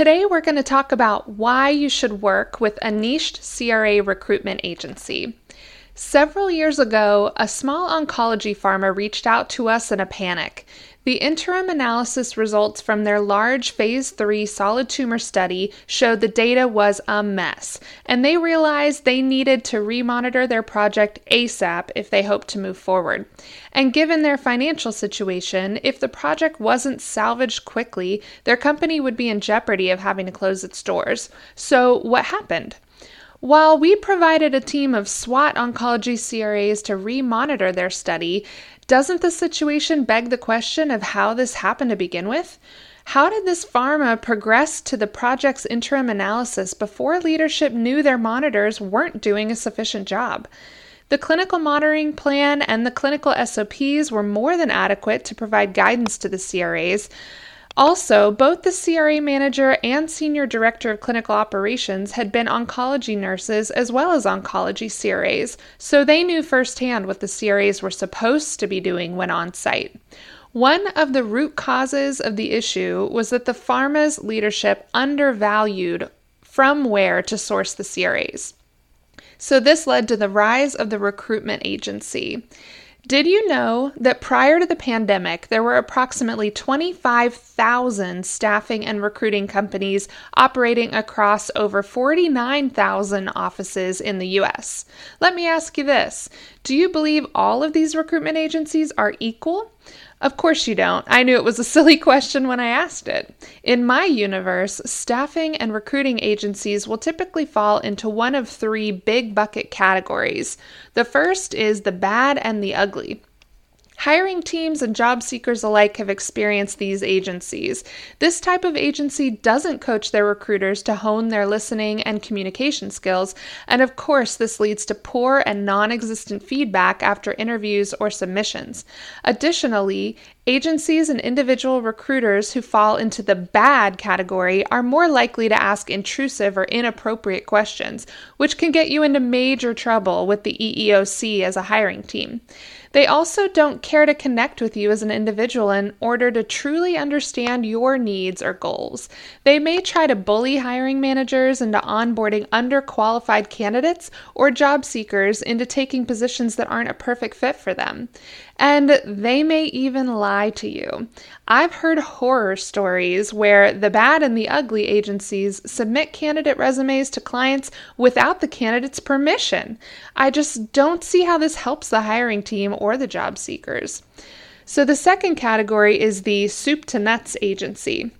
today we're going to talk about why you should work with a niched CRA recruitment agency. Several years ago, a small oncology pharma reached out to us in a panic. The interim analysis results from their large phase 3 solid tumor study showed the data was a mess, and they realized they needed to remonitor their project ASAP if they hoped to move forward. And given their financial situation, if the project wasn't salvaged quickly, their company would be in jeopardy of having to close its doors. So, what happened? While we provided a team of SWAT oncology CRAs to re monitor their study, doesn't the situation beg the question of how this happened to begin with? How did this pharma progress to the project's interim analysis before leadership knew their monitors weren't doing a sufficient job? The clinical monitoring plan and the clinical SOPs were more than adequate to provide guidance to the CRAs, also, both the CRA manager and senior director of clinical operations had been oncology nurses as well as oncology CRAs, so they knew firsthand what the CRAs were supposed to be doing when on site. One of the root causes of the issue was that the pharma's leadership undervalued from where to source the CRAs. So, this led to the rise of the recruitment agency. Did you know that prior to the pandemic, there were approximately 25,000 staffing and recruiting companies operating across over 49,000 offices in the US? Let me ask you this Do you believe all of these recruitment agencies are equal? Of course you don't. I knew it was a silly question when I asked it. In my universe, staffing and recruiting agencies will typically fall into one of three big bucket categories. The first is the bad and the ugly. Hiring teams and job seekers alike have experienced these agencies. This type of agency doesn't coach their recruiters to hone their listening and communication skills, and of course, this leads to poor and non existent feedback after interviews or submissions. Additionally, Agencies and individual recruiters who fall into the bad category are more likely to ask intrusive or inappropriate questions, which can get you into major trouble with the EEOC as a hiring team. They also don't care to connect with you as an individual in order to truly understand your needs or goals. They may try to bully hiring managers into onboarding underqualified candidates or job seekers into taking positions that aren't a perfect fit for them. And they may even lie to you. I've heard horror stories where the bad and the ugly agencies submit candidate resumes to clients without the candidate's permission. I just don't see how this helps the hiring team or the job seekers. So the second category is the soup to nuts agency.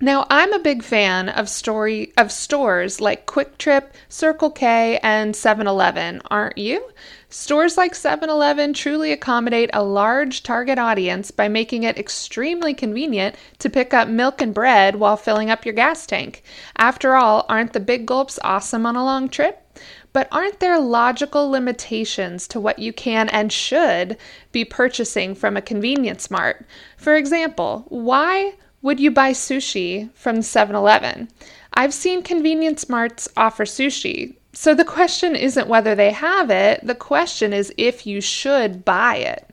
Now, I'm a big fan of story of stores like Quick Trip, Circle K, and 7-Eleven, aren't you? Stores like 7-Eleven truly accommodate a large target audience by making it extremely convenient to pick up milk and bread while filling up your gas tank. After all, aren't the big gulps awesome on a long trip? But aren't there logical limitations to what you can and should be purchasing from a convenience mart? For example, why would you buy sushi from 7 Eleven? I've seen convenience marts offer sushi. So the question isn't whether they have it, the question is if you should buy it.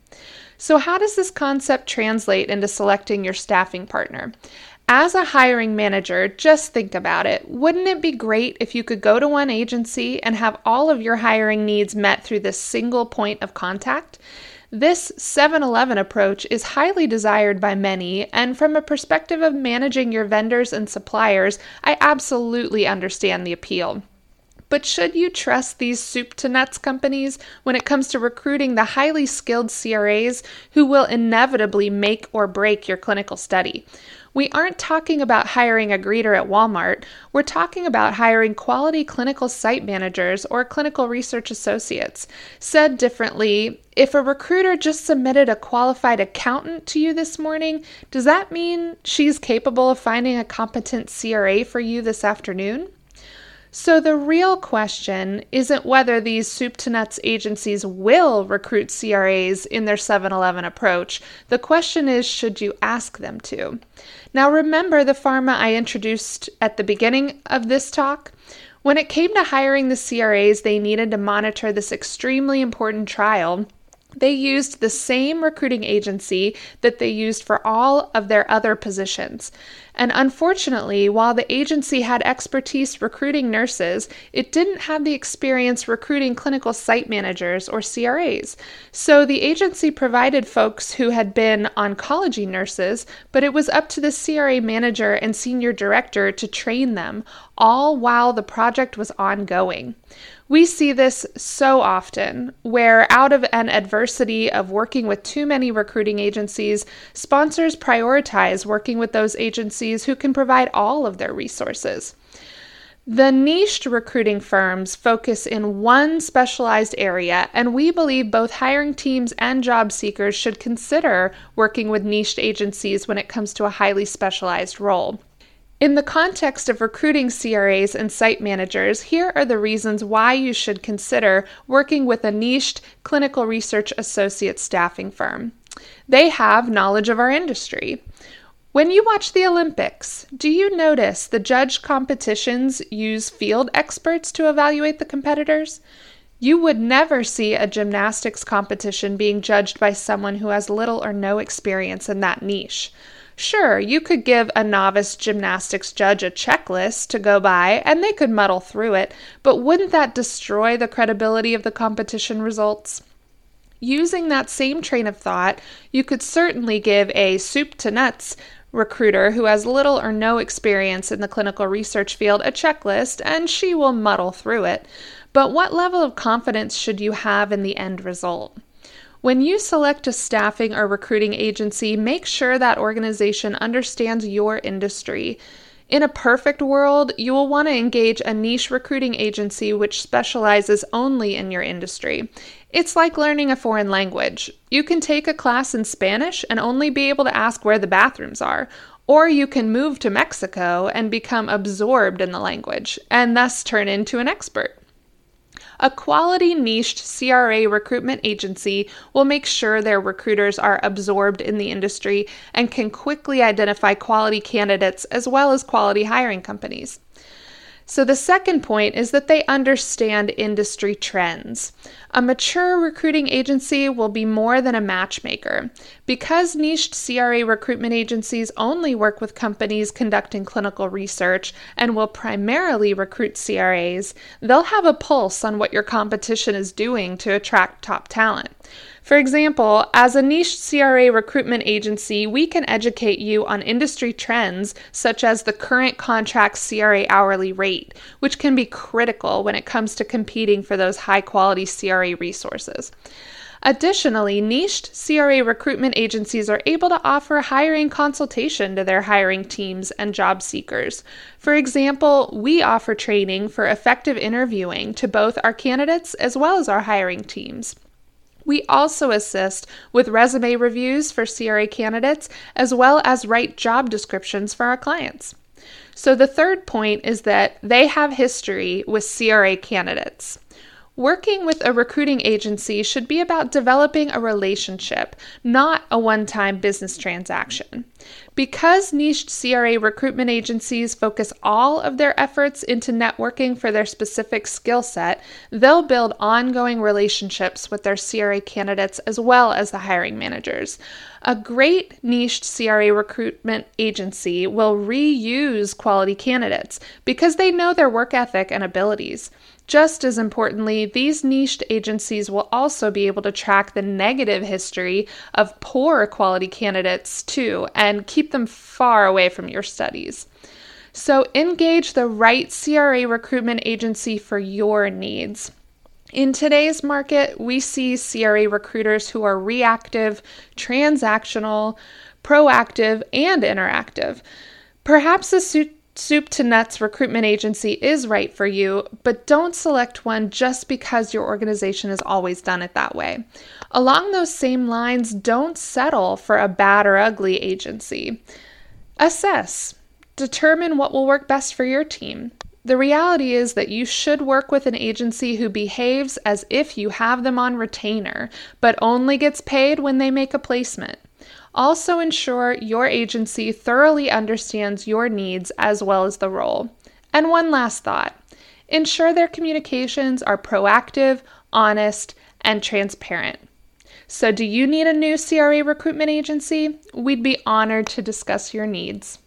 So, how does this concept translate into selecting your staffing partner? As a hiring manager, just think about it. Wouldn't it be great if you could go to one agency and have all of your hiring needs met through this single point of contact? This 7 Eleven approach is highly desired by many, and from a perspective of managing your vendors and suppliers, I absolutely understand the appeal. But should you trust these soup to nuts companies when it comes to recruiting the highly skilled CRAs who will inevitably make or break your clinical study? We aren't talking about hiring a greeter at Walmart. We're talking about hiring quality clinical site managers or clinical research associates. Said differently, if a recruiter just submitted a qualified accountant to you this morning, does that mean she's capable of finding a competent CRA for you this afternoon? So, the real question isn't whether these soup to nuts agencies will recruit CRAs in their 7 Eleven approach. The question is should you ask them to? Now, remember the pharma I introduced at the beginning of this talk? When it came to hiring the CRAs, they needed to monitor this extremely important trial they used the same recruiting agency that they used for all of their other positions. And unfortunately, while the agency had expertise recruiting nurses, it didn't have the experience recruiting clinical site managers or CRAs. So the agency provided folks who had been oncology nurses, but it was up to the CRA manager and senior director to train them, all while the project was ongoing. We see this so often, where out of an adversity of working with too many recruiting agencies, sponsors prioritize working with those agencies who can provide all of their resources. The niched recruiting firms focus in one specialized area, and we believe both hiring teams and job seekers should consider working with niched agencies when it comes to a highly specialized role. In the context of recruiting CRAs and site managers, here are the reasons why you should consider working with a niched clinical research associate staffing firm. They have knowledge of our industry. When you watch the Olympics, do you notice the judge competitions use field experts to evaluate the competitors? You would never see a gymnastics competition being judged by someone who has little or no experience in that niche. Sure, you could give a novice gymnastics judge a checklist to go by and they could muddle through it, but wouldn't that destroy the credibility of the competition results? Using that same train of thought, you could certainly give a soup to nuts recruiter who has little or no experience in the clinical research field a checklist and she will muddle through it. But what level of confidence should you have in the end result? When you select a staffing or recruiting agency, make sure that organization understands your industry. In a perfect world, you will want to engage a niche recruiting agency which specializes only in your industry. It's like learning a foreign language. You can take a class in Spanish and only be able to ask where the bathrooms are, or you can move to Mexico and become absorbed in the language and thus turn into an expert. A quality niched CRA recruitment agency will make sure their recruiters are absorbed in the industry and can quickly identify quality candidates as well as quality hiring companies. So, the second point is that they understand industry trends. A mature recruiting agency will be more than a matchmaker. Because niched CRA recruitment agencies only work with companies conducting clinical research and will primarily recruit CRAs, they'll have a pulse on what your competition is doing to attract top talent. For example, as a niche CRA recruitment agency, we can educate you on industry trends such as the current contract CRA hourly rate, which can be critical when it comes to competing for those high quality CRA resources. Additionally, niched CRA recruitment agencies are able to offer hiring consultation to their hiring teams and job seekers. For example, we offer training for effective interviewing to both our candidates as well as our hiring teams. We also assist with resume reviews for CRA candidates as well as write job descriptions for our clients. So, the third point is that they have history with CRA candidates. Working with a recruiting agency should be about developing a relationship, not a one time business transaction. Because niched CRA recruitment agencies focus all of their efforts into networking for their specific skill set, they'll build ongoing relationships with their CRA candidates as well as the hiring managers. A great niched CRA recruitment agency will reuse quality candidates because they know their work ethic and abilities. Just as importantly, these niched agencies will also be able to track the negative history of poor quality candidates too and keep them far away from your studies. So, engage the right CRA recruitment agency for your needs. In today's market, we see CRA recruiters who are reactive, transactional, proactive, and interactive. Perhaps suit soup to nuts recruitment agency is right for you, but don't select one just because your organization has always done it that way. Along those same lines, don't settle for a bad or ugly agency. Assess, determine what will work best for your team. The reality is that you should work with an agency who behaves as if you have them on retainer, but only gets paid when they make a placement. Also, ensure your agency thoroughly understands your needs as well as the role. And one last thought ensure their communications are proactive, honest, and transparent. So, do you need a new CRA recruitment agency? We'd be honored to discuss your needs.